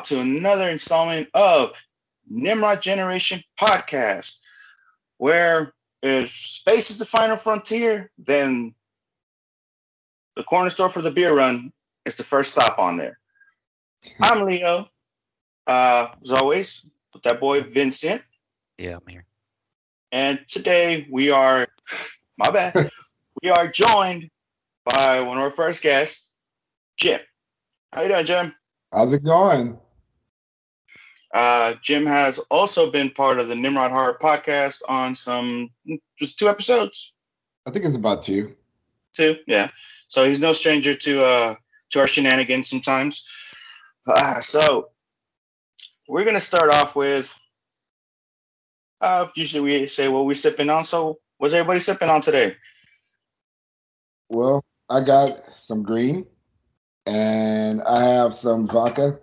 Welcome all to another installment of Nimrod Generation Podcast, where if space is the final frontier, then the corner store for the beer run is the first stop on there. I'm Leo. Uh, as always, with that boy Vincent. Yeah, I'm here. And today we are, my bad, we are joined by one of our first guests, Jim. How you doing, Jim? How's it going? Uh, Jim has also been part of the Nimrod Horror podcast on some just two episodes. I think it's about two. Two, yeah. So he's no stranger to uh to our shenanigans sometimes. Uh, so we're gonna start off with uh usually we say what we sipping on. So what's everybody sipping on today? Well, I got some green and I have some vodka.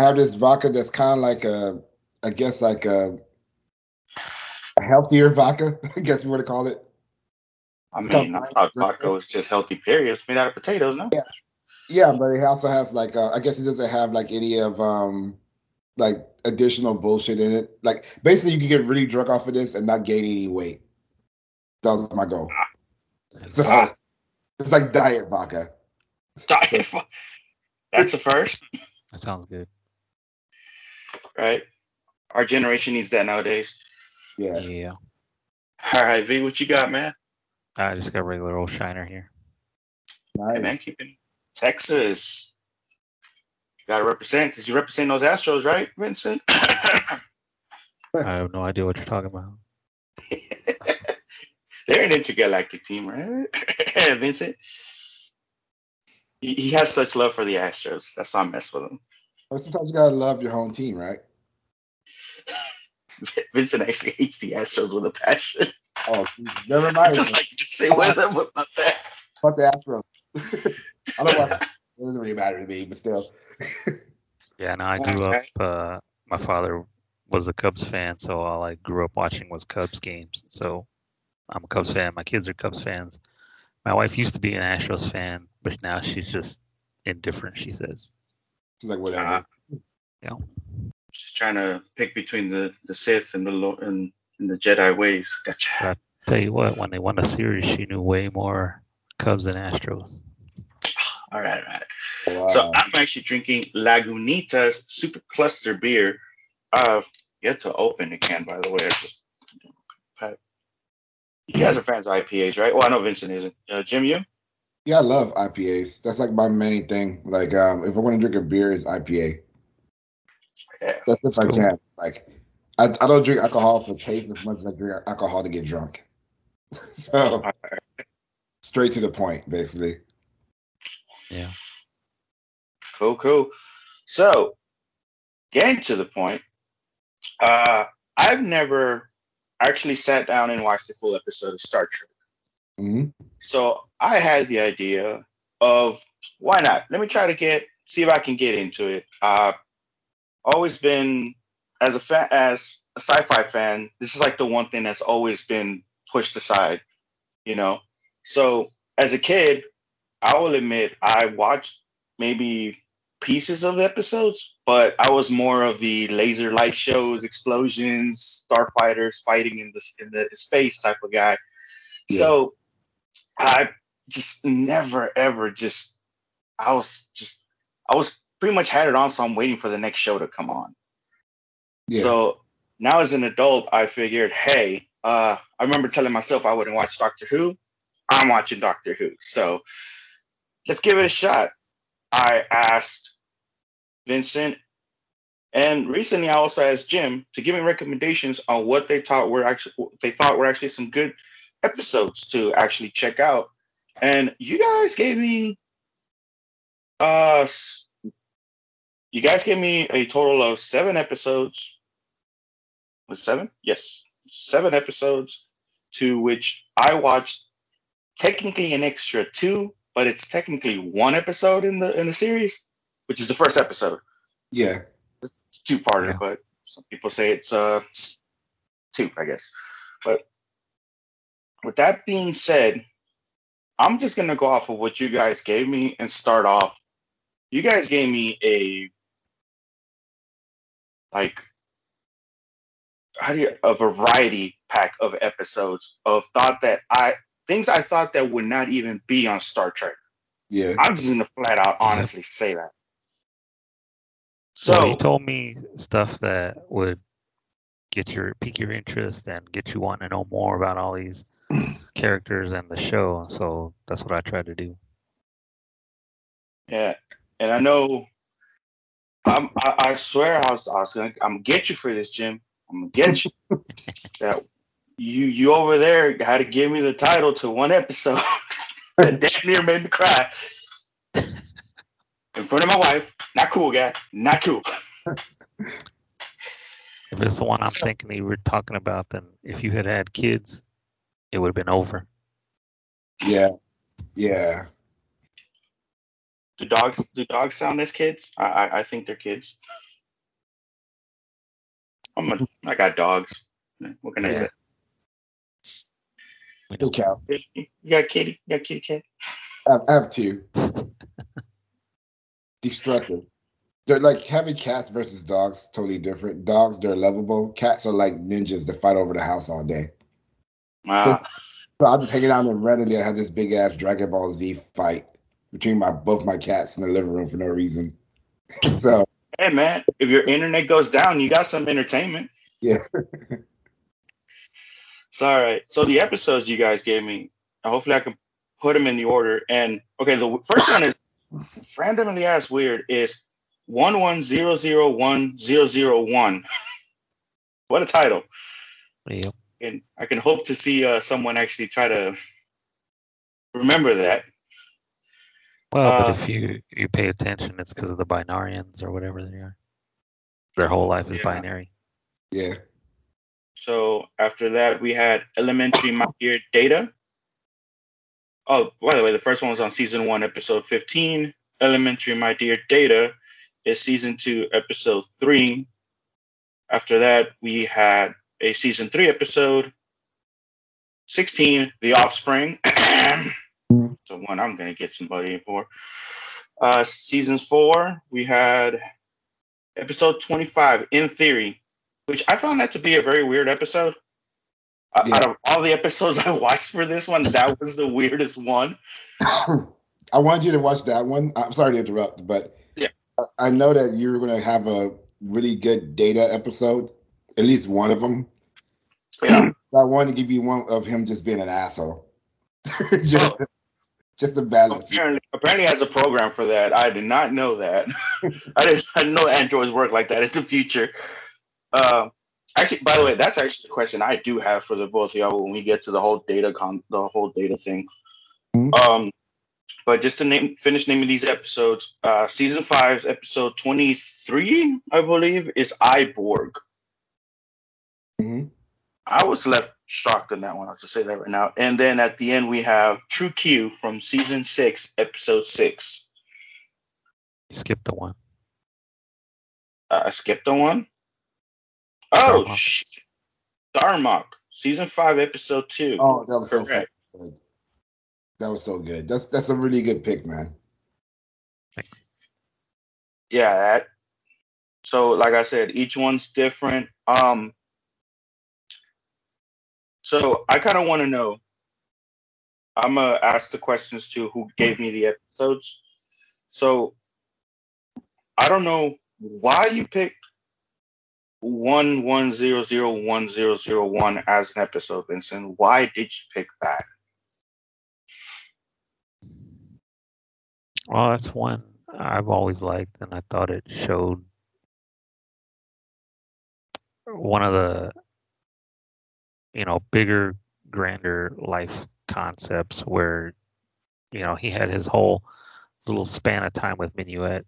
I have this vodka that's kind of like a, I guess like a, a healthier vodka. I guess you want to call it. I It's mean, called- vodka is just healthy. Period. It's made out of potatoes, no? Yeah. Yeah, but it also has like, uh, I guess it doesn't have like any of um, like additional bullshit in it. Like basically, you can get really drunk off of this and not gain any weight. That was my goal. So Ah. it's like diet vodka. Diet That's the first, That sounds good. Right? Our generation needs that nowadays. Yeah. Yeah. All right, V, what you got, man? I just got a regular old shiner here. Nice. Hey, man, keeping Texas. Got to represent because you represent those Astros, right, Vincent? I have no idea what you're talking about. They're an intergalactic team, right? Vincent. He, he has such love for the Astros. That's why I mess with him. Well, sometimes you gotta love your home team, right? Vincent actually hates the Astros with a passion. Oh, never mind. Just like to say with them, but not that. Fuck the Astros. I don't want. It doesn't really matter to me, but still. Yeah, no, I grew up. Uh, my father was a Cubs fan, so all I grew up watching was Cubs games. So I'm a Cubs fan. My kids are Cubs fans. My wife used to be an Astros fan, but now she's just indifferent. She says. She's like whatever. Uh, Yeah. Just trying to pick between the the Sith and the and, and the Jedi ways. Gotcha. Tell you what, when they won the series, she knew way more Cubs than Astros. All right, all right. Wow. So I'm actually drinking Lagunitas Super Cluster beer. Uh, yet to open the can, by the way. I just. You guys are fans of IPAs, right? Well, I know Vincent isn't. Uh, Jim, you? yeah, I love IPAs. That's like my main thing. Like, um, if I want to drink a beer, it's IPA. Yeah. That's if I Cool. can. Like, I, I don't drink alcohol for taste as much as I drink alcohol to get drunk. so straight to the point, basically. Yeah. Cool, cool. So, getting to the point, uh, I've never actually sat down and watched a full episode of Star Trek. hmm So I had the idea of why not? Let me try to get see if I can get into it. Uh, always been as a fan, as a sci-fi fan. This is like the one thing that's always been pushed aside, you know. So as a kid, I will admit I watched maybe pieces of episodes, but I was more of the laser light shows, explosions, starfighters fighting in the in the space type of guy. Yeah. So I just never ever just I was just I was pretty much had it on, so I'm waiting for the next show to come on. Yeah. So now as an adult, I figured, hey, uh, I remember telling myself I wouldn't watch Doctor Who. I'm watching Doctor Who. So let's give it a shot. I asked Vincent and recently I also asked Jim to give me recommendations on what they thought were actually they thought were actually some good episodes to actually check out. And you guys gave me uh you guys gave me a total of seven episodes. Was seven? Yes. Seven episodes to which I watched technically an extra two, but it's technically one episode in the in the series, which is the first episode yeah. two parter, Yeah. but some people say it's uh two, I guess. But with that being said, I'm just gonna go off of what you guys gave me and start off you guys gave me a like how do you a variety pack of episodes of thought that I things I thought that would not even be on Star Trek. Yeah. I'm just gonna flat out honestly say that. So So you told me stuff that would get your pique your interest and get you wanting to know more about all these characters and the show. So that's what I tried to do. yeah, and I know I'm I, I swear I was I was gonna I'm gonna get you for this, Jim. I'm gonna get you. that you you over there had to give me the title to one episode that damn near made me cry. In front of my wife. Not cool, guy. Not cool. If it's the one I'm So- thinking you were talking about, then if you had had kids, it would have been over. Yeah. Yeah. Do dogs do dogs sound as kids? I I, I think they're kids. I'm a I got dogs. What can I say? Good cow. You got kitty? You got kitty cat? I have, I have two. Destructive. They're like having cats versus dogs, totally different. Dogs, they're lovable. Cats are like ninjas that fight over the house all day. Wow. So I was just hanging out and randomly I had this big ass Dragon Ball Z fight between my both my cats in the living room for no reason. so Hey man, if your internet goes down, you got some entertainment. Yeah. so all right. So the episodes you guys gave me, hopefully I can put them in the order. And okay, the first one is randomly ass weird is one one zero zero one zero zero one. What a title! Yeah. And I can hope to see uh, someone actually try to remember that. Well, Uh, but if you you pay attention, it's because of the binarians or whatever they are. Their whole life is Yeah. binary. yeah. So after that, we had Elementary My Dear Data. Oh, by the way, the first one was on season one, episode 15. Elementary My Dear Data is season two, episode three. After that, we had a season three episode 16, The Offspring. so one I'm going to get somebody for. Uh, seasons four, we had episode 25, In Theory, which I found that to be a very weird episode. Uh, Yeah. Out of all the episodes I watched for this one, that was the weirdest one. I wanted you to watch that one. I'm sorry to interrupt, but Yeah. I- know that you're going to have a really good data episode, at least one of them. Yeah. I wanted to give you one of him just being an asshole, just just to balance. apparently, apparently has a program for that. I did not know that. I didn't, I didn't know androids work like that in the future. Uh, actually, by the way, that's actually the question I do have for the both of y'all when we get to the whole data con, the whole data thing. Mhm. Um, but just to name, finish naming these episodes, uh, season five, episode twenty-three, I believe, is I, Borg. Mhm. I was left shocked in that one. I'll just say that right now. And then at the end, we have True Q from season six, episode six. You skipped the one. Uh, I skipped the one. Oh, Darmok. shit. Darmok, season five, episode two. Oh, that was so Correct. good. That was so good. That's that's a really good pick, man. Yeah, that. So, like I said, each one's different. Um, so I kind of want to know. I'm gonna ask the questions to who gave me the episodes. So I don't know why you picked one one zero zero one zero zero one as an episode, Vincent. Why did you pick that? Well, that's one I've always liked, and I thought it showed one of the, you know, bigger, grander life concepts where, you know, he had his whole little span of time with Minuet,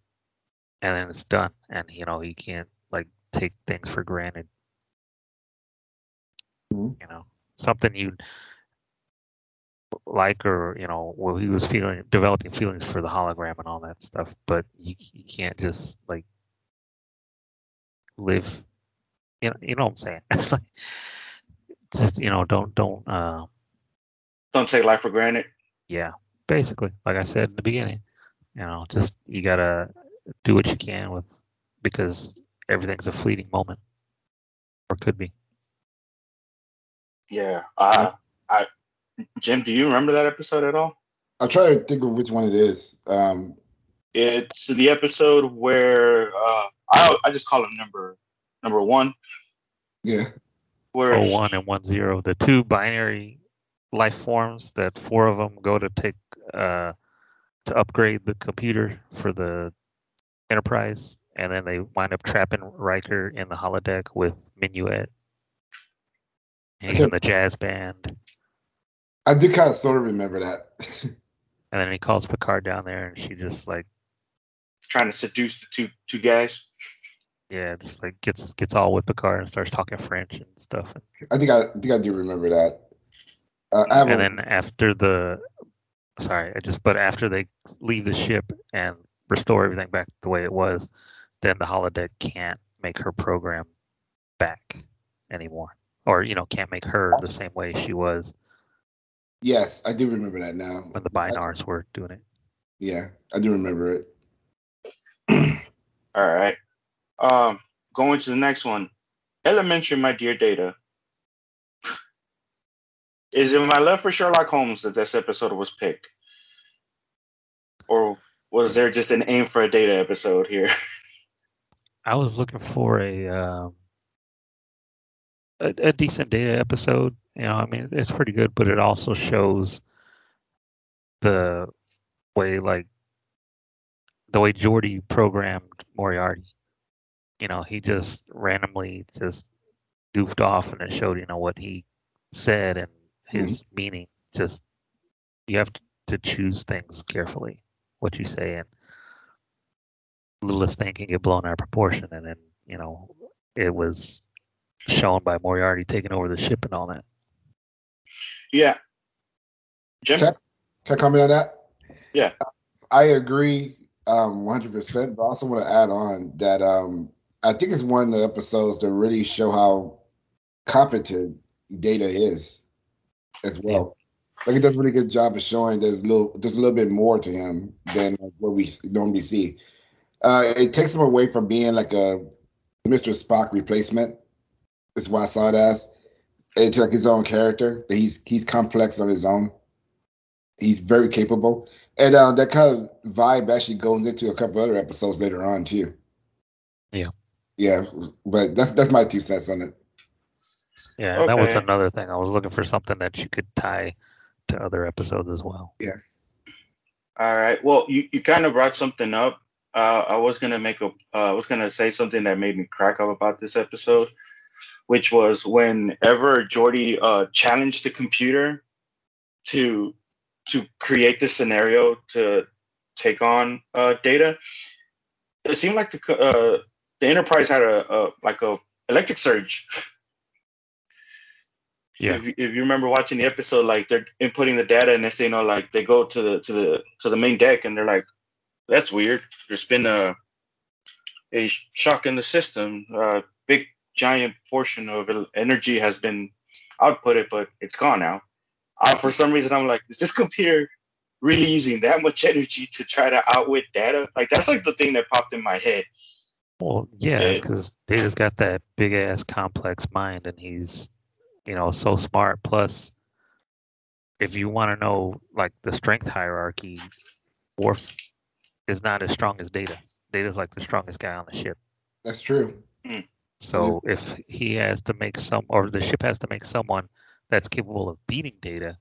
and then it's done, and you know he can't like take things for granted. Mhm. You know, something you like or you know well he was feeling developing feelings for the hologram and all that stuff but you, you can't just like live you know, you know what i'm saying it's like just you know don't don't uh Don't take life for granted. yeah basically like i said in the beginning You know, just you gotta do what you can with because everything's a fleeting moment, or could be. Yeah. Uh, I, Jim, do you remember that episode at all? I'll try to think of which one it is. Um, It's the episode where uh, I I just call him number number one. yeah. Where Oh, one and one zero, the two binary life forms that four of them go to take uh, to upgrade the computer for the Enterprise, and then they wind up trapping Riker in the holodeck with Minuet. And he's in the jazz band, I do kind of sort of remember that. and then he calls Picard down there, and she just like, trying to seduce the two two guys. Yeah, just like gets gets all with Picard and starts talking French and stuff. I think I, I think I do remember that. Uh, I have and a, then after the, sorry, I just but after they leave the ship and restore everything back the way it was, then the holodeck can't make her program back anymore, or you know can't make her the same way she was yes, I do remember that now. when the Bynars were doing it. Yeah, I do remember it. All right. Um, going to the next one. Elementary, my dear Data. Is it my love for Sherlock Holmes that this episode was picked, or was there just an aim for a Data episode here? I was looking for a um, a, a decent data episode. You know, I mean, it's pretty good, but it also shows the way like the way Geordi programmed Moriarty. You know, he just randomly just goofed off, and it showed you know what he said and his meaning. Just you have to, to choose things carefully, what you say, and littlest thing can get blown out of proportion, and then you know it was shown by Moriarty taking over the ship and all that. yeah. Jim. Okay. Can I comment on that? Yeah. I agree um 100%, but I also want to add on that um I think it's one of the episodes that really show how competent Data is as well. Like it does a really good job of showing there's a little there's a little bit more to him than like what we normally see. Uh, it takes him away from being like a Mr. Spock replacement. Is why I saw it as. It's like his own character. He's he's complex on his own. He's very capable, and uh, that kind of vibe actually goes into a couple other episodes later on too. Yeah. Yeah, but that's that's my two cents on it. Yeah, and that was another thing. I was looking for something that you could tie to other episodes as well. Yeah. All right. Well, you, you kind of brought something up. Uh, I was gonna make a. Uh, I was gonna say something that made me crack up about this episode, which was whenever Geordi uh, challenged the computer to to create this scenario to take on uh, Data. It seemed like the uh, the Enterprise had a, a like a electric surge. Yeah. If, you- if you remember watching the episode, like they're inputting the data and they say, you know, like they go to the to the to the main deck and they're like, that's weird. There's been a a shock in the system. A big giant portion of energy has been outputted, but it's gone now. Uh, for some reason, I'm like, is this computer really using that much energy to try to outwit data? Like that's like the thing that popped in my head. Well, yeah, it's Yeah. because Data's got that big ass complex mind, and he's, you know, so smart. Plus, if you want to know like the strength hierarchy, Worf is not as strong as Data. Data's like the strongest guy on the ship. That's true. Hmm. So if he has to make some, or the ship has to make someone that's capable of beating Data,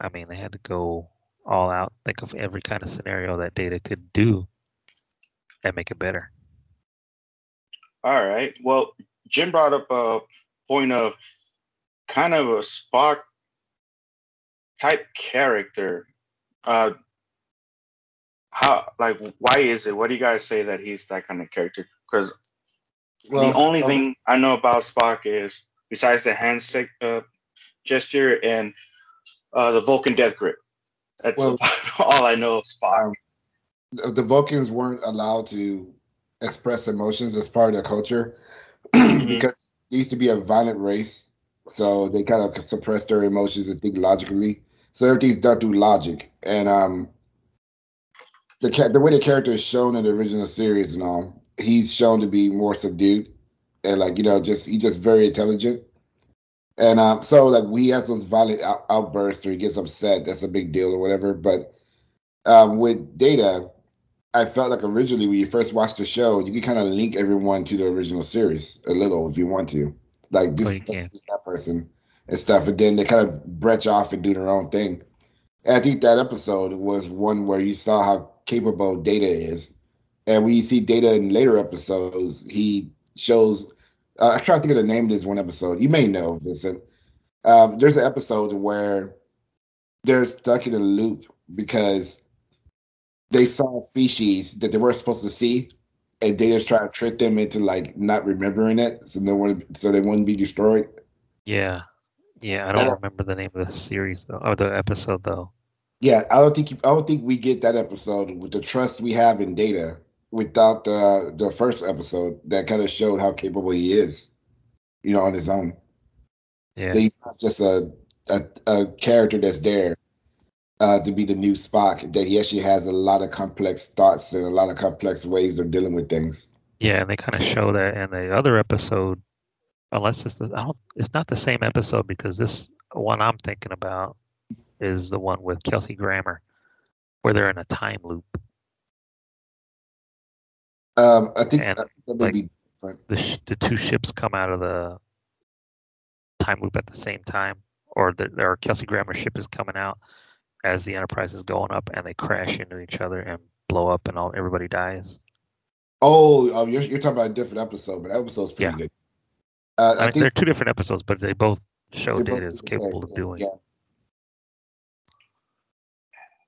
I mean, they had to go all out, think of every kind of scenario that Data could do, and make it better. All right. Well, Jim brought up a point of kind of a Spock type character. Uh, how like why is it? What do you guys say that he's that kind of character? Because the only um, thing I know about Spock is besides the handshake uh, gesture and uh, the Vulcan death grip. That's Well- all I know of Spock. the the Vulcans weren't allowed to express emotions as part of their culture because they used to be a violent race. So they kind of suppress their emotions and think logically. So everything's done through logic. And um, the ca- the way the character is shown in the original series and all, he's shown to be more subdued and like you know just he's just very intelligent. And um, so like he has those violent out- outbursts or he gets upset. That's a big deal or whatever. But um, with Data, I felt like originally when you first watched the show, you could kind of link everyone to the original series a little if you want to, like this, Oh, this is that person and stuff, and then they kind of branch off and do their own thing. And I think that episode was one where you saw how capable Data is, and when you see Data in later episodes, he shows. Uh, I'm trying to think of the name of this one episode. You may know, Vincent. Um, there's an episode where they're stuck in a loop because they saw a species that they weren't supposed to see, and they just try to trick them into like not remembering it, so no one, so they wouldn't be destroyed. Yeah, yeah. I don't remember the name of the series though, or the episode though. Yeah, I don't think you, I don't think we get that episode with the trust we have in Data without the the first episode that kind of showed how capable he is, you know, on his own. Yeah, That he's not just a a, a character that's there uh, to be the new Spock. That he actually has a lot of complex thoughts and a lot of complex ways of dealing with things. yeah, and they kind of show that in the other episode. Unless it's the, I don't, it's not the same episode because this one I'm thinking about is the one with Kelsey Grammer, where they're in a time loop. Um, I think And, that that may like, be different. the sh- the two ships come out of the time loop at the same time, or the or Kelsey Grammer's ship is coming out as the Enterprise is going up, and they crash into each other and blow up, and all everybody dies. Oh, oh you're, you're talking about a different episode, but that episode's pretty Yeah. good. Uh, I I mean, think they're two different episodes, but they both show they Data is same capable of doing. Yeah.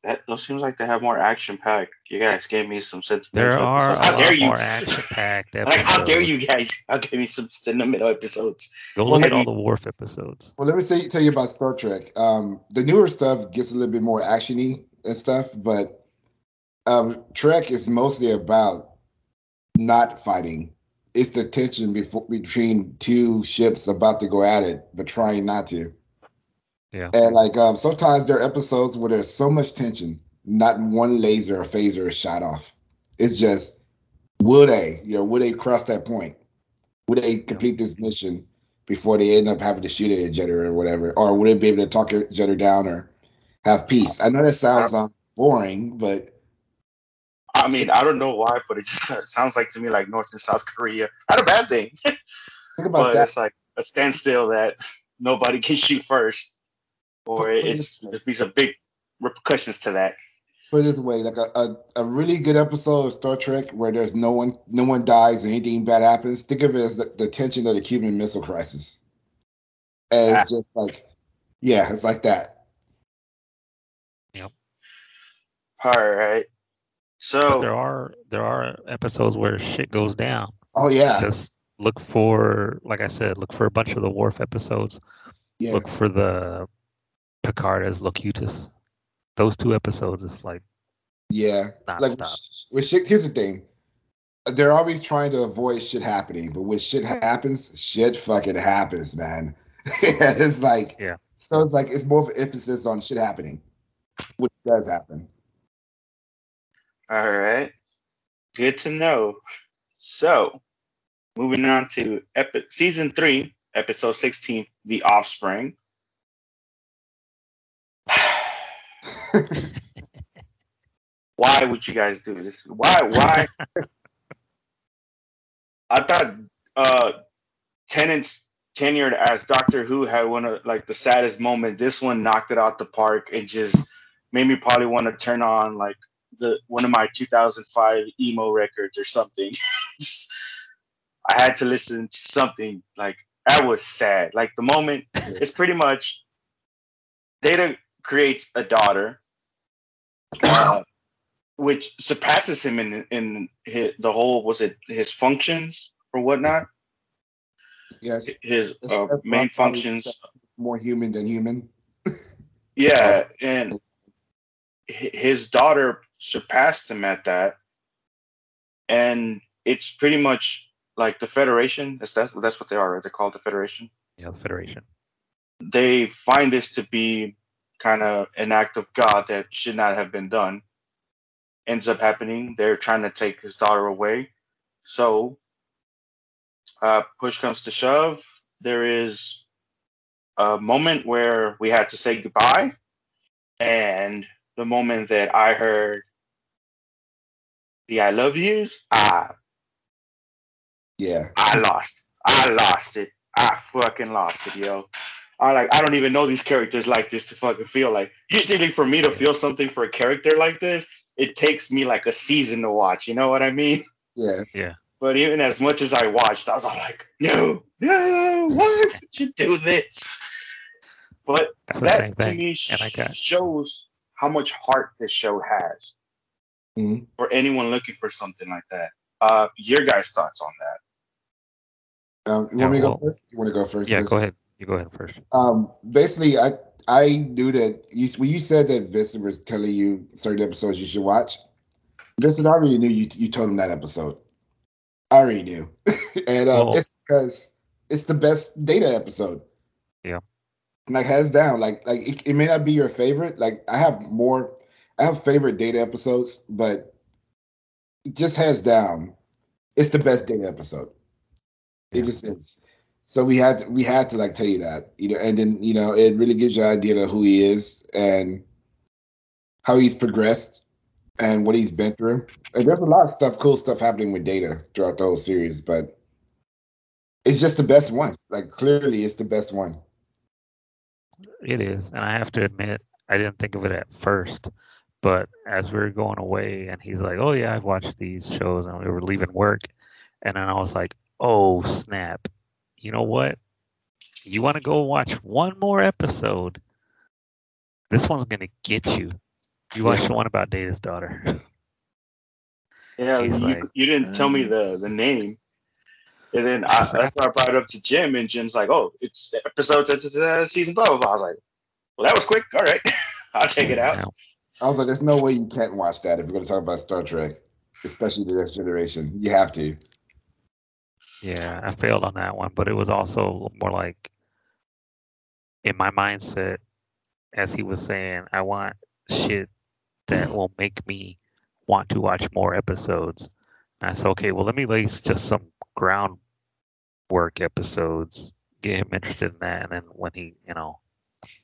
That those seems like they have more action packed. You guys gave me some sentimental. There are episodes. a How dare lot you? more action-packed Like, episodes. how dare you guys? I'll give me some sentimental episodes. Go Well, look at all the Worf episodes. Well, let me say, tell you about Star Trek. Um, the newer stuff gets a little bit more actiony and stuff, but um, Trek is mostly about not fighting. It's the tension before, between two ships about to go at it, but trying not to. Yeah. And like um, sometimes there are episodes where there's so much tension, not one laser or phaser is shot off. It's just will they, you know, will they cross that point? Will they complete this mission before they end up having to shoot at each other or whatever? Or will they be able to talk each other down or have peace? I know that sounds um, boring, but I mean, I don't know why, but it just sounds like to me like North and South Korea. Not a bad thing, think about but that. it's like a standstill that nobody can shoot first, or Put- put it's this way. be some big repercussions to that. Put it this way, like a, a, a really good episode of Star Trek where there's no one no one dies and anything bad happens. Think of it as the, the tension of the Cuban Missile Crisis. And it's ah. just like, yeah, it's like that. Yep. All right. But So there are there are episodes where shit goes down. Oh yeah, Just look for, like I said, look for a bunch of the Worf episodes. yeah. Look for the Picard as Locutus. Those two episodes is like Yeah, like nonstop. with shit. Here's the thing: they're always trying to avoid shit happening, but when shit happens, shit fucking happens, man. it's like Yeah. So it's like it's more of an emphasis on shit happening, which does happen. all right, good to know. So moving on to epi- season three, episode sixteen, The Offspring. Why would you guys do this? Why? Why? I thought uh Tennant's tenured as Doctor Who had one of like the saddest moment. This one knocked it out the park and just made me probably want to turn on like the one of my 2005 emo records or something. I had to listen to something like that was sad. Like the moment, it's pretty much Data creates a daughter, which surpasses him in in his, the whole was it his functions or whatnot. Yes, His That's- uh, that's main functions. more human than human. Yeah, and his daughter surpassed him at that, and it's pretty much like the Federation. That's that's, that's what they are. Right? They're called the Federation. You know, the Federation. They find this to be kind of an act of God that should not have been done, ends up happening. They're trying to take his daughter away. So, uh, push comes to shove. There is a moment where we had to say goodbye. And the moment that I heard the I love yous, I Yeah. I lost. I lost it. I fucking lost it, yo. I like I don't even know these characters like this to fucking feel like. Usually for me to feel something for a character like this, it takes me like a season to watch. You know what I mean? Yeah. Yeah. But even as much as I watched, I was all like, no, no, why would you do this? But That's that to thing. me And I got shows how much heart this show has Mhm. for anyone looking for something like that. Uh, your guys' thoughts on that? Um, you Yeah, want me to well- go first? You want to go first? yeah. Go ahead. You go ahead first. Um, basically, I I knew that you when you said that Vincent was telling you certain episodes you should watch. Vincent I already knew you. You told him that episode. I already knew, and um, Well- it's because it's the best data episode. Yeah. like hands down. Like like it, it may not be your favorite. Like I have more. I have favorite data episodes, but it just hands down, it's the best data episode. It Yeah. just is. So we had to, we had to like tell you that, you know, and then you know it really gives you an idea of who he is and how he's progressed and what he's been through. And there's a lot of stuff, cool stuff happening with Data throughout the whole series, but it's just the best one. Like clearly, it's the best one. It is, and I have to admit, I didn't think of it at first, but as we were going away, and he's like, "Oh yeah, I've watched these shows," and we were leaving work, and then I was like, "Oh snap! You know what? You want to go watch one more episode? This one's gonna get you. You watch the one about Data's daughter. Yeah, He's you, like, you didn't tell me the the name, and then I, that's why I brought it up to Jim, and Jim's like, "Oh, it's episode t- t- t- season blah blah blah." I was like, "Well, that was quick. All right, I'll check it out." I was like, there's no way you can't watch that if you're going to talk about Star Trek, especially the next generation. You have to. Yeah, I failed on that one, but it was also more like in my mindset, as he was saying, I want shit that mm. will make me want to watch more episodes. And I said, okay, well, let me lay just some groundwork episodes, get him interested in that, and then when he, you know,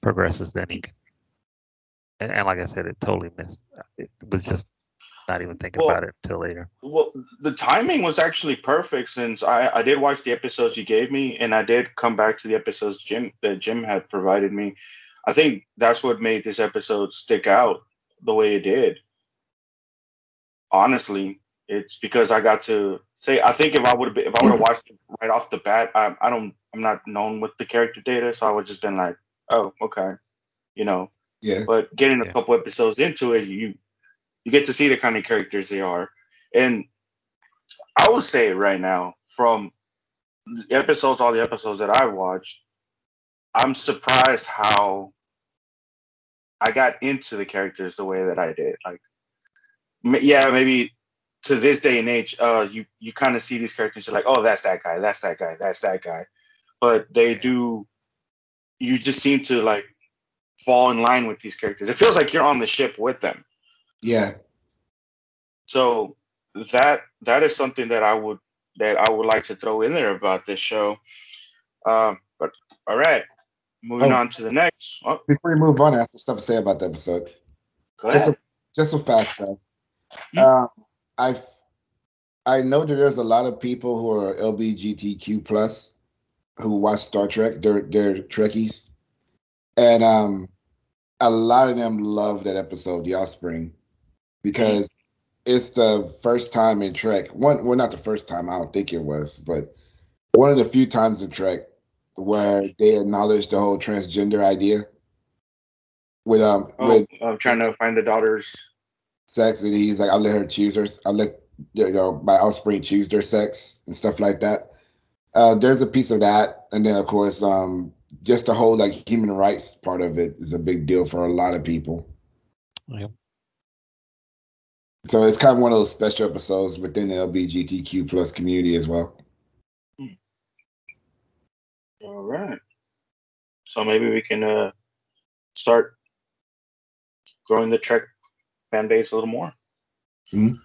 progresses, then he can. And, and like I said, it totally missed. It was just not even thinking Well, about it until later. Well, the timing was actually perfect since I, I did watch the episodes you gave me, and I did come back to the episodes Jim that Jim had provided me. I think that's what made this episode stick out the way it did. Honestly, it's because I got to say. I think if I would have if I would have watched it right off the bat, I, I don't I'm not known with the character data, so I would just been like, oh okay, you know. Yeah. But getting a Yeah. couple episodes into it, you you get to see the kind of characters they are. And I will say right now, from the episodes, all the episodes that I watched, I'm surprised how I got into the characters the way that I did. Like, m- yeah, maybe to this day and age, uh, you you kind of see these characters, you're like, oh, that's that guy, that's that guy, that's that guy. But they do, you just seem to like fall in line with these characters. It feels like you're on the ship with them. Yeah. So that that is something that I would that I would like to throw in there about this show. Um, but all right, moving Oh. on to the next. Oh, Before we move on, I have some stuff to say about the episode. go Just a, just a fast stuff. Hmm. Um, I I know that there's a lot of people who are LGBTQ plus who watch Star Trek. They're they're Trekkies, and um, a lot of them love that episode, The Offspring, because it's the first time in Trek. One, well, not the first time. I don't think it was, but one of the few times in Trek where they acknowledged the whole transgender idea. With um, Oh, with I'm trying to find the daughter's. sex and he's like i'll let her choose her i'll let you know my offspring choose their sex and stuff like that uh there's a piece of that and then of course um just the whole like human rights part of it is a big deal for a lot of people Yep. So it's kind of one of those special episodes within the lgbtq plus community as well All right. So maybe we can uh start growing the Trek fan base a little more. Mhm.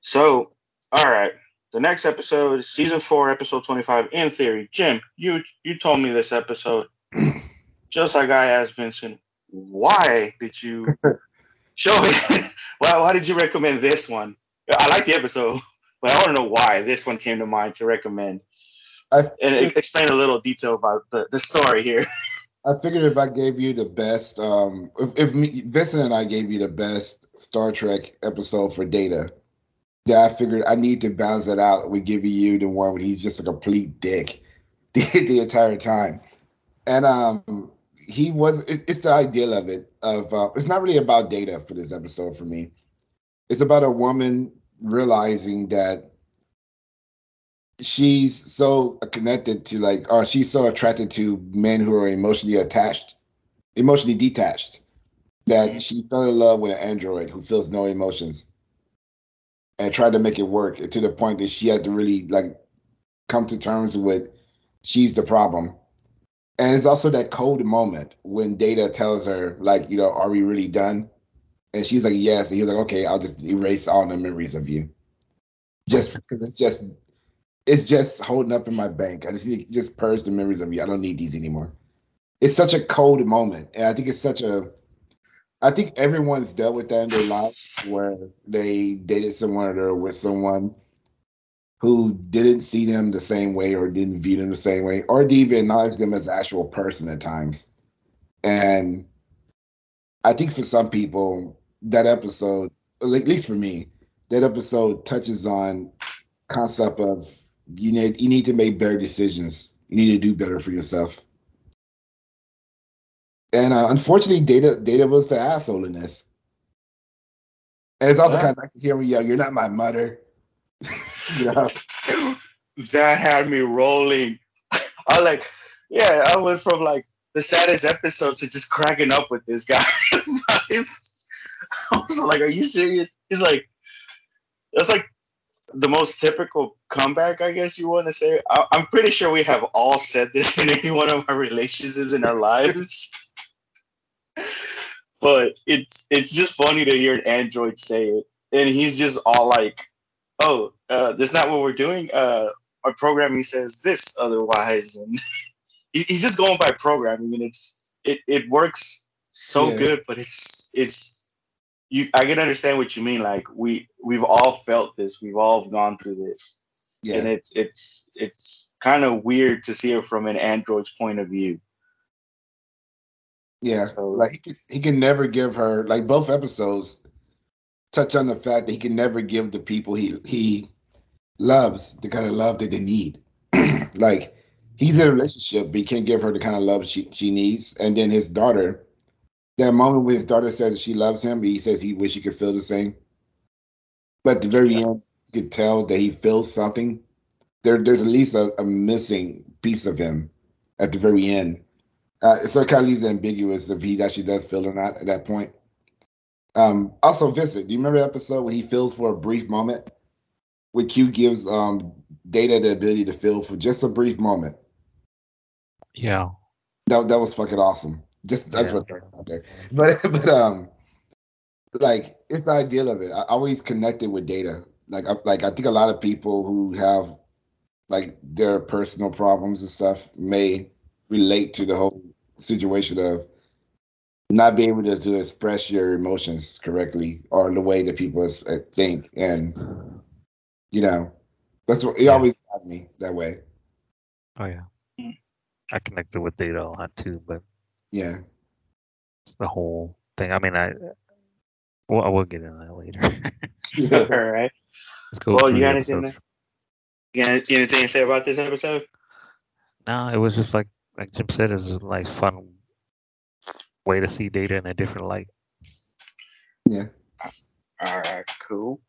So, all right. The next episode, season four, episode twenty-five. In theory, Jim, you you told me this episode, just like I asked Vincent. Why did you show me why why did you recommend this one? I like the episode, but I want to know why this one came to mind to recommend. I- and explain a little detail about the, the story here. I figured if I gave you the best, um, if, if me, Vincent and I gave you the best Star Trek episode for Data, yeah, I figured I need to balance it out. We give you the one where he's just a complete dick the, the entire time, and um, he was. It, it's the ideal of it. Of uh, it's not really about Data for this episode for me. It's about a woman realizing that she's so connected to like or she's so attracted to men who are emotionally attached emotionally detached that Mhm. she fell in love with an android who feels no emotions and tried to make it work to the point that she had to really like come to terms with she's the problem and it's also that cold moment when data tells her like you know are we really done and she's like yes and he was like okay i'll just erase all the memories of you just because it's just it's just holding up in my bank. I just need to just purge the memories of you. I don't need these anymore. It's such a cold moment. And I think it's such a I think everyone's dealt with that in their life where they dated someone or with someone who didn't see them the same way or didn't view them the same way or didn't even acknowledge them as actual person at times. And I think for some people, that episode, at least for me, that episode touches on concept of you need you need to make better decisions. You need to do better for yourself. And uh, unfortunately, Data Data was the asshole in this. And it's also Yeah. kind of nice to hear him yell, "You're not my mother." know? that had me rolling. I like, yeah, I went from like the saddest episode to just cracking up with this guy. I was like, "Are you serious?" He's like, "That's like the most typical comeback, I guess you want to say." I- I'm pretty sure we have all said this in any one of our relationships in our lives. but it's it's just funny to hear an android say it, and he's just all like, "Oh, uh, that's not what we're doing. Uh, our programming says this otherwise," and he's just going by programming, and it's it it works so Yeah. good, but it's it's you. I can understand what you mean. Like we we've all felt this. We've all gone through this, Yeah. and it's it's it's kind of weird to see it from an android's point of view. yeah. So- Like he can, he can never give her like both episodes touch on the fact that he can never give the people he he loves the kind of love that they need. like he's in a relationship, but he can't give her the kind of love she she needs. And then his daughter, that moment when his daughter says that she loves him, he says he wish he could feel the same. But at the very end, you could tell that he feels something. There, there's at least a, a missing piece of him at the very end. Uh, so it kind of leaves it ambiguous if he actually does feel or not at that point. Um, also, Vincent, do you remember the episode when he feels for a brief moment? When Q gives um, Data the ability to feel for just a brief moment. Yeah. That that was fucking awesome. Just that's Yeah. what they're out there. But but um, like it's the ideal of it. I always connected with Data. Like I, like I think a lot of people who have like their personal problems and stuff may relate to the whole situation of not being able to, to express your emotions correctly or the way that people uh, think and you know that's what it Yeah. always got me that way Oh yeah. I connected with data a lot too, but yeah it's the whole thing. I mean, I well, I will get into that later. All right. Let's go Well, you got anything episodes. You got anything to say about this episode? No, it was just like like Jim said, it's a nice fun way to see data in a different light. yeah All right, cool.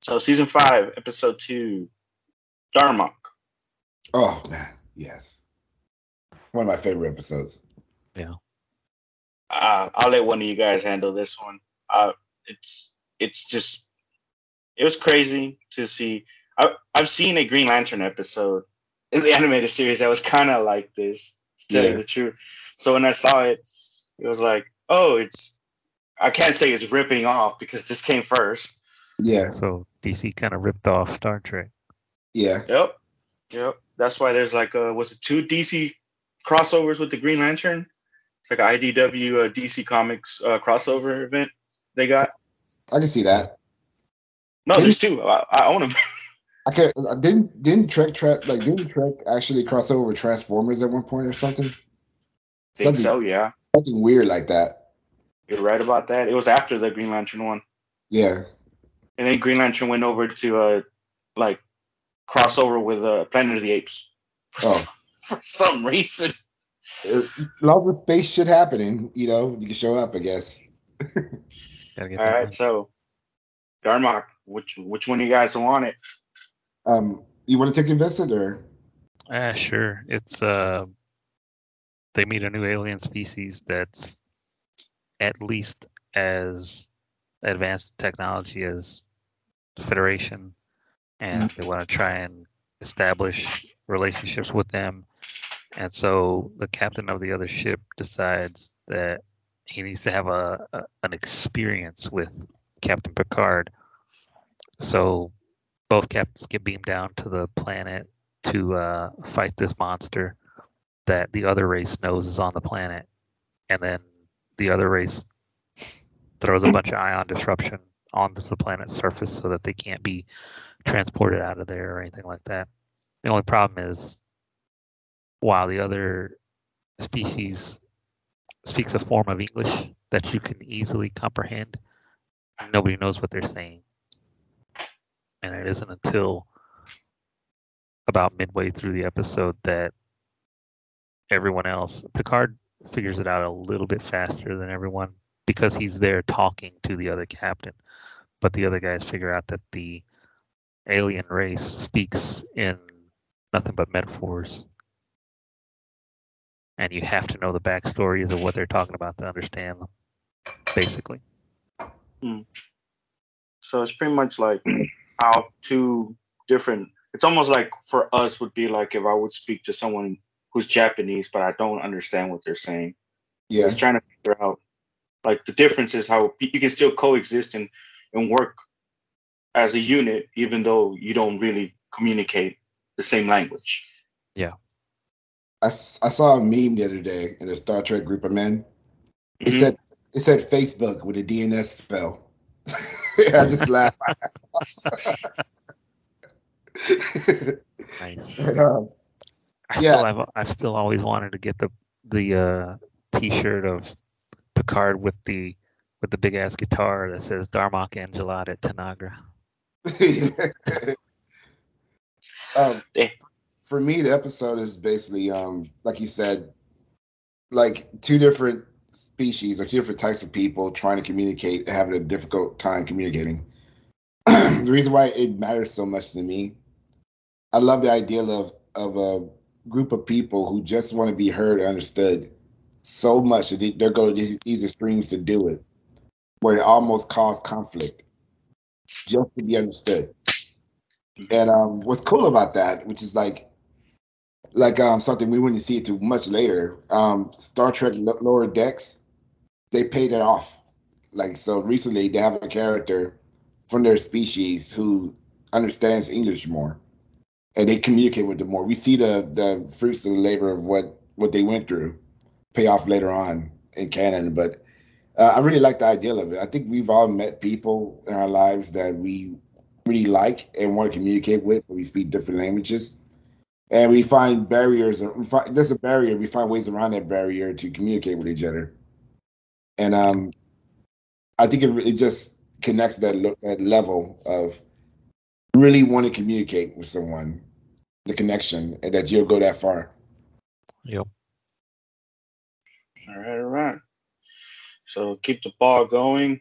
So season five, episode two, Darmok. oh man yes one of my favorite episodes Yeah. Uh, I'll let one of you guys handle this one. Uh, it's it's just it was crazy to see. I, I've seen a Green Lantern episode in the animated series that was kind of like this, to tell Yeah. you the truth. So when I saw it, it was like, oh, it's I can't say it's ripping off because this came first. Yeah, So DC kind of ripped off Star Trek. yeah. Yep, yep. That's why there's like uh was it two DC crossovers with the Green Lantern? It's like a IDW uh, DC Comics uh, crossover event they got. I can see that. No, there's two. I, I own them. I can not didn't didn't Trek tra- like didn't Trek actually cross over Transformers at one point or something? Think Something, so, yeah. something weird like that. You're right about that. It was after the Green Lantern one. Yeah. and then Green Lantern went over to uh like crossover with uh Planet of the Apes for, Oh. some, for some reason. It, lots of space shit happening, you know, you can show up, I guess. Gotta get All that right, money. so Darmok, which which one of you guys want it? Um, you want to take it, Vincent, or Ah, sure. It's uh, they meet a new alien species that's at least as advanced in technology as Federation, and they want to try and establish relationships with them. And so the captain of the other ship decides that he needs to have a, a an experience with Captain Picard. So both captains get beamed down to the planet to uh, fight this monster that the other race knows is on the planet, and then the other race throws a bunch of ion disruption onto the planet's surface so that they can't be transported out of there or anything like that. The only problem is, while the other species speaks a form of English that you can easily comprehend, nobody knows what they're saying. And it isn't until about midway through the episode that everyone else Picard figures it out a little bit faster than everyone because he's there talking to the other captain. But the other guys figure out that the alien race speaks in nothing but metaphors. And you have to know the backstories of what they're talking about to understand them, basically. Hmm. So it's pretty much like how two different. It's almost like for us would be like if I would speak to someone who's Japanese, but I don't understand what they're saying. yeah, It's trying to figure out like the difference is how you can still coexist and and work as a unit, even though you don't really communicate the same language. Yeah. I, I saw a meme the other day in a Star Trek group of men. It Mhm. said it said Facebook with the DNS fell. I just laughed. Nice. um, I Yeah. still have I've still always wanted to get the the uh, t-shirt of Picard with the with the big ass guitar that says Darmok and Jalad at Tanagra. um, for me, the episode is basically, um, like you said, like two different species or two different types of people trying to communicate, having a difficult time communicating. the reason why it matters so much to me, I love the idea of of a group of people who just want to be heard and understood so much that they, they're going to these, extremes to do it, where it almost cause conflict just to be understood. And um, what's cool about that, which is like, like um, something we wouldn't see it too much later. Um, Star Trek Lo- Lower Decks, they paid it off. Like so, recently they have a character from their species who understands English more, and they communicate with them more. We see the the fruits of the labor of what what they went through pay off later on in canon. But uh, I really like the idea of it. I think we've all met people in our lives that we really like and want to communicate with, but we speak different languages. And we find barriers, we find, there's a barrier, we find ways around that barrier to communicate with each other. And um, I think it, it just connects that, lo- that level of really want to communicate with someone, the connection, and that you'll go that far. Yep. All right, all right. So keep the ball going.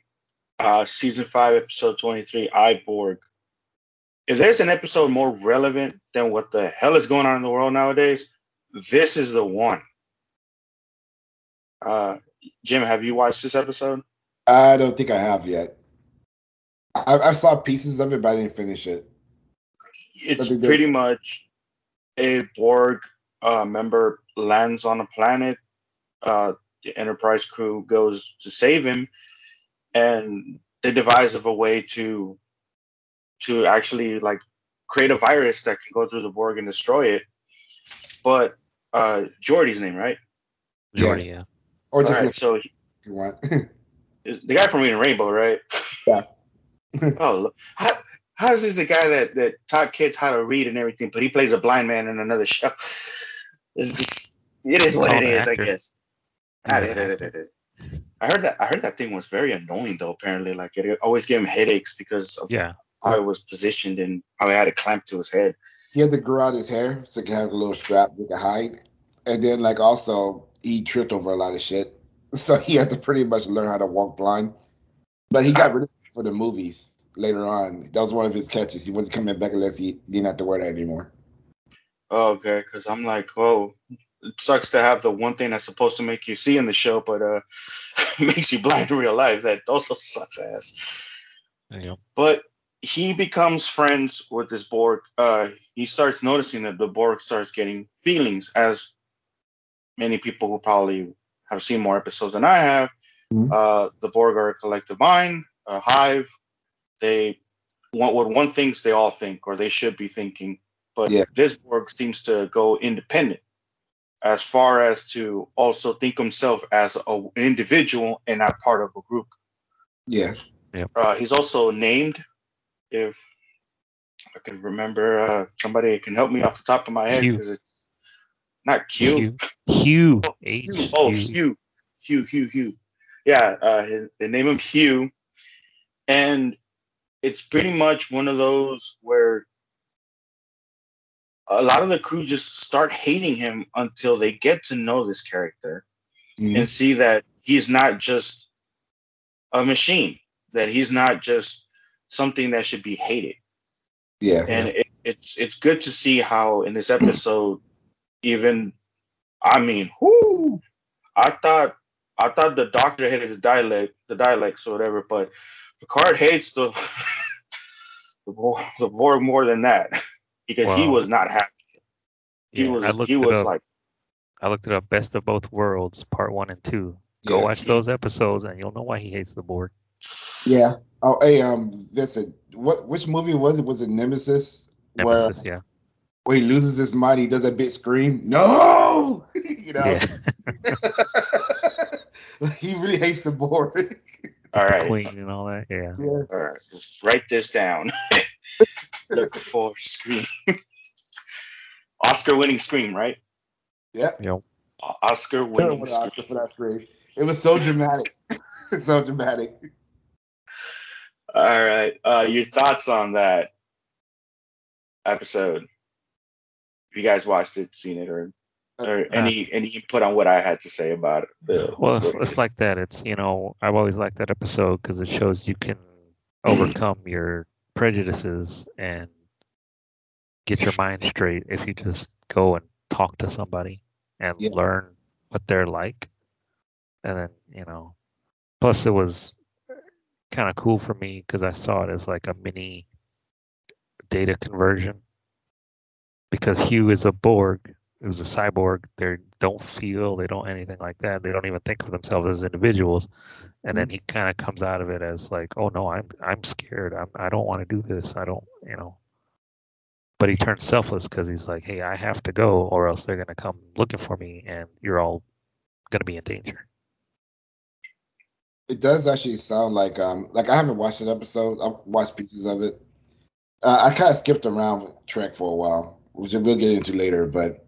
Uh, season five, episode twenty-three, I, Borg. If there's an episode more relevant than what the hell is going on in the world nowadays, this is the one. Uh, Jim, have you watched this episode? I don't think I have yet. I, I saw pieces of it, but I didn't finish it. It's think that- pretty much a Borg uh, member lands on a planet. Uh, the Enterprise crew goes to save him, and they devise of a way to to actually like create a virus that can go through the Borg and destroy it. But uh Geordi's name, right? Geordi, yeah. Or All just right, if so you want. the guy from Reading Rainbow, right? Yeah. Oh, how how is this the guy that that taught kids how to read and everything, but he plays a blind man in another show? It's just, it is what it an is, I guess. He's I, an ah, did it, actor. it, it. I heard that. I heard that thing was very annoying, though. Apparently, like it always gave him headaches because of Yeah. how it was positioned and how he had it clamped to his head. he had to grow out his hair so he could have a little strap he could hide. And then like also he tripped over a lot of shit. So he had to pretty much learn how to walk blind. But he got ah. rid of it for the movies later on. That was one of his catches. He wasn't coming back unless he didn't have to wear that anymore. Oh, okay, because I'm like, whoa, it sucks to have the one thing that's supposed to make you see in the show, but uh, makes you blind in real life. That also sucks ass. Yeah. But he becomes friends with this Borg. Uh, he starts noticing that the Borg starts getting feelings, as many people who probably have seen more episodes than I have. Mhm. Uh, the Borg are a collective mind, a hive. They want what one thinks they all think, or they should be thinking. But Yeah. this Borg seems to go independent as far as to also think himself as a, an individual and not part of a group. Yeah. Uh, he's also named, if I can remember, uh, somebody can help me off the top of my head because it's not Q. Hugh. Hugh. Oh, H. Hugh. Oh, Hugh. Hugh. Hugh, Hugh, Hugh. Yeah, uh, his, they name him Hugh. And it's pretty much one of those where a lot of the crew just start hating him until they get to know this character Mhm. and see that he's not just a machine, that he's not just something that should be hated Yeah. and it, it's it's good to see how in this episode even i mean whoo, i thought i thought the doctor hated the dialect the dialects or whatever but picard hates the the, Borg, the Borg more than that because he was not happy he Yeah, was he was up. like I looked it up. Best of both worlds, part one and two. Go Yeah. watch those episodes, and you'll know why he hates the Borg. Yeah. Oh, hey, um, Vincent, what which movie was it? Was it Nemesis? Where Nemesis, yeah. where he loses his mind, he does a big scream, no, you know. Yeah. he really hates the Borg. All right Queen and all that. Yeah. yes. all right write this down look for scream oscar winning scream right Yeah. Oscar winning with scream for that scream. It was so dramatic. so dramatic. All right. Uh, your thoughts on that episode? If you guys watched it, seen it, or Uh, or uh, any any input on what I had to say about it? The, Well, it's, what it's like that. It's you know I've always liked that episode because it shows you can overcome your prejudices and get your mind straight if you just go and talk to somebody and Yeah. learn what they're like, and then you know. Plus, it was kind of cool for me because I saw it as like a mini data conversion. Because Hugh is a Borg, who's a cyborg. They don't feel, they don't anything like that. They don't even think of themselves as individuals. And then he kind of comes out of it as like, oh no, I'm I'm scared. I'm I don't want to do this. I don't, you know. But he turns selfless because he's like, hey, I have to go, or else they're gonna come looking for me, and you're all gonna be in danger. It does actually sound like um like I haven't watched an episode. I've watched pieces of it. Uh, I kind of skipped around Trek for a while, which we'll get into later. But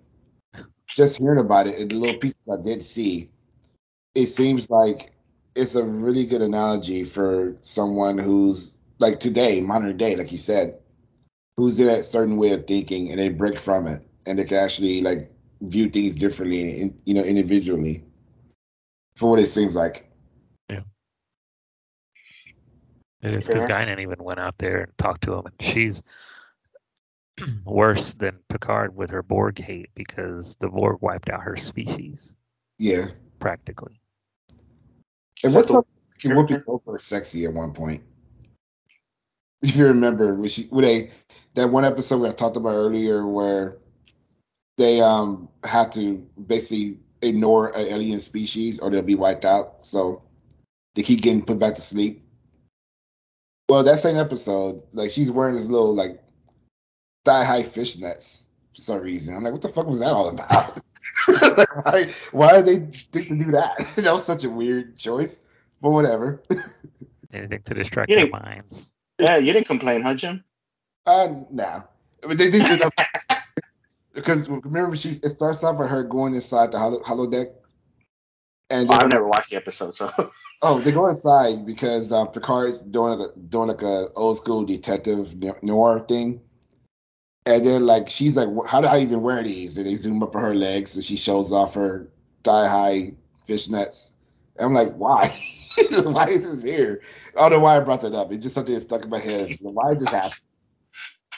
just hearing about it, the little pieces I did see, it seems like it's a really good analogy for someone who's like today, modern day, like you said, who's in a certain way of thinking and they break from it, and they can actually like view things differently, in, you know, individually. For what it seems like. Yeah. It is because Fair. Guinan even went out there and talked to him, and she's worse than Picard with her Borg hate because the Borg wiped out her species Yeah. practically. And Is what's that up? Whoopi Goldberg sexy at one point. If you remember, when she, when they that one episode we I talked about earlier, where they um had to basically ignore an alien species or they'll be wiped out. So They keep getting put back to sleep. Well, that same episode, like she's wearing this little like thigh high fish nets for some reason. I'm like, what the fuck was that all about? like, why, why did they think to do that? that was such a weird choice, but whatever. Anything to distract You their didn't- minds. Yeah, you didn't complain, huh, Jim? Uh, nah. But they did because remember she it starts off with her going inside the hollow, holodeck, and Oh, I've never watched the episode, so oh they go inside because uh, Picard's doing like a, doing like a old school detective noir thing, and then like she's like, how do I even wear these? Then they zoom up on her legs and she shows off her thigh high fishnets. And I'm like, why? why is this here? I don't know why I brought that up. It's just something that stuck in my head. Why did this happen?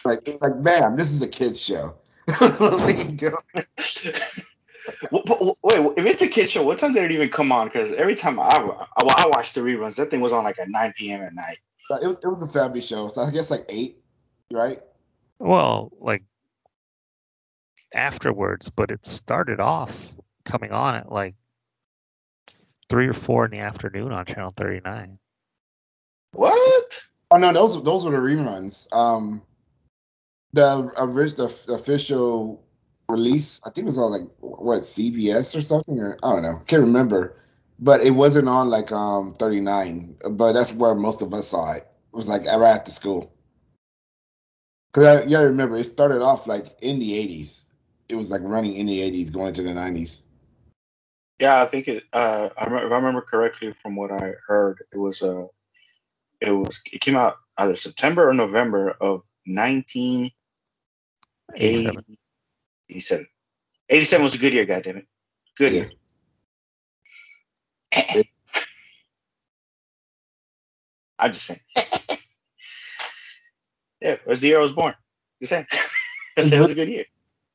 Like, like, ma'am, this is a kids show. What are you doing? Well, but- Wait, if it's a kid show, what time did it even come on? Because every time I, I, I watched the reruns, that thing was on like at 9 p.m. at night. So it was it was a family show, so I guess like eight, right? Well, like afterwards, but it started off coming on at like three or four in the afternoon on Channel 39. What? Oh no, those those were the reruns. Um, the original the official release, I think it was on like what CBS or something, or I don't know, can't remember. But it wasn't on like um 39. But that's where most of us saw it. It was like right after school. Cause I, yeah, I remember it started off like in the 80s. It was like running in the 80s, going to the 90s. Yeah, I think it. Uh, I remember, if I remember correctly from what I heard, it was uh, it was it came out either September or November of 1987. 87. 87 was a good year, goddammit. Good Yeah. year. I'm just saying. yeah, it was the year I was born. Just saying. I said it was a good year.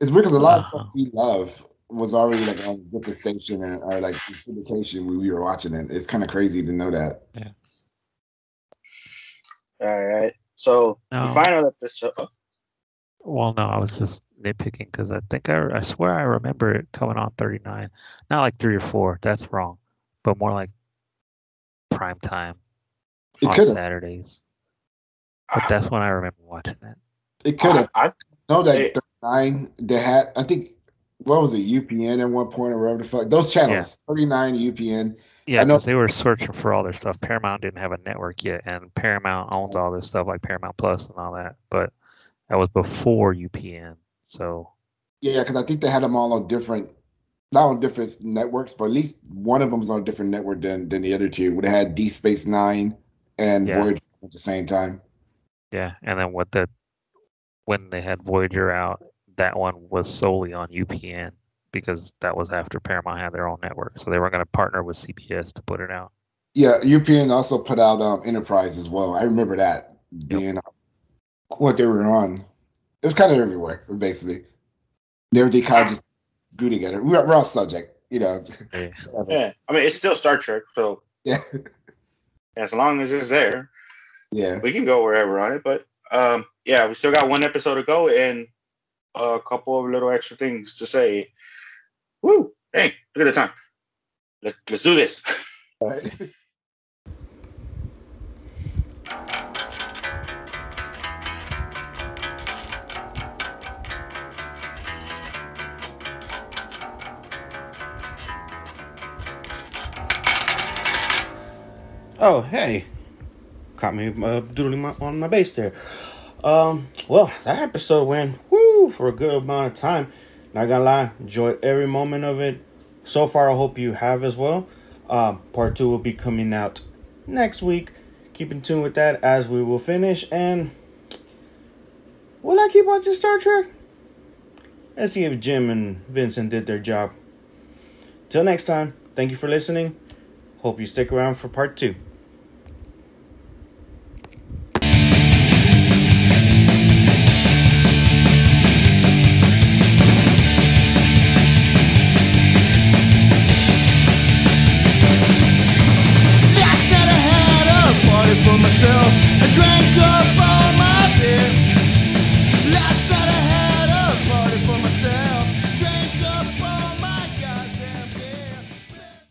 It's weird because a lot of stuff we love was already like on a different station and, or like syndication when we were watching it. It's kind of crazy to know that. Yeah. All right. So No. the final episode. oh, Well, no, I was just nitpicking because I think I, I swear I remember it coming on 39. Not like three or four. That's wrong. But more like prime time It on could have. Saturdays. But that's when I remember watching it. It could have. I, I, know that it- 39 they had I think what was it UPN at one point or whatever the fuck those channels 39 UPN Yeah, I because they were searching for all their stuff. Paramount didn't have a network yet, and Paramount owns all this stuff like Paramount Plus and all that. But that was before UPN. So yeah because I think they had them all on different not on different networks but at least one of them was on a different network than than the other two would have had Deep Space Nine and Yeah. Voyager at the same time yeah, and then what the when they had Voyager out, that one was solely on UPN because that was after Paramount had their own network. So they were going to partner with CBS to put it out. yeah UPN also put out um Enterprise as well I remember that being uh, what they were on it was kind of everywhere basically everything kind of just grew together we're, we're all subject you know Yeah. yeah. I mean, it's still Star Trek, so yeah as long as it's there, yeah we can go wherever on it. But um, yeah, we still got one episode to go and a couple of little extra things to say. Woo! Hey, look at the time. Let's let's do this. Oh, hey. Caught me uh, doodling my, on my bass there. Um, well, that episode went woo for a good amount of time. Not gonna lie, enjoyed every moment of it. So far, I hope you have as well. Um, part two will be coming out next week. Keep in tune with that as we will finish. And will I keep watching Star Trek? Let's see if Jim and Vincent did their job. Till next time, thank you for listening. Hope you stick around for part two.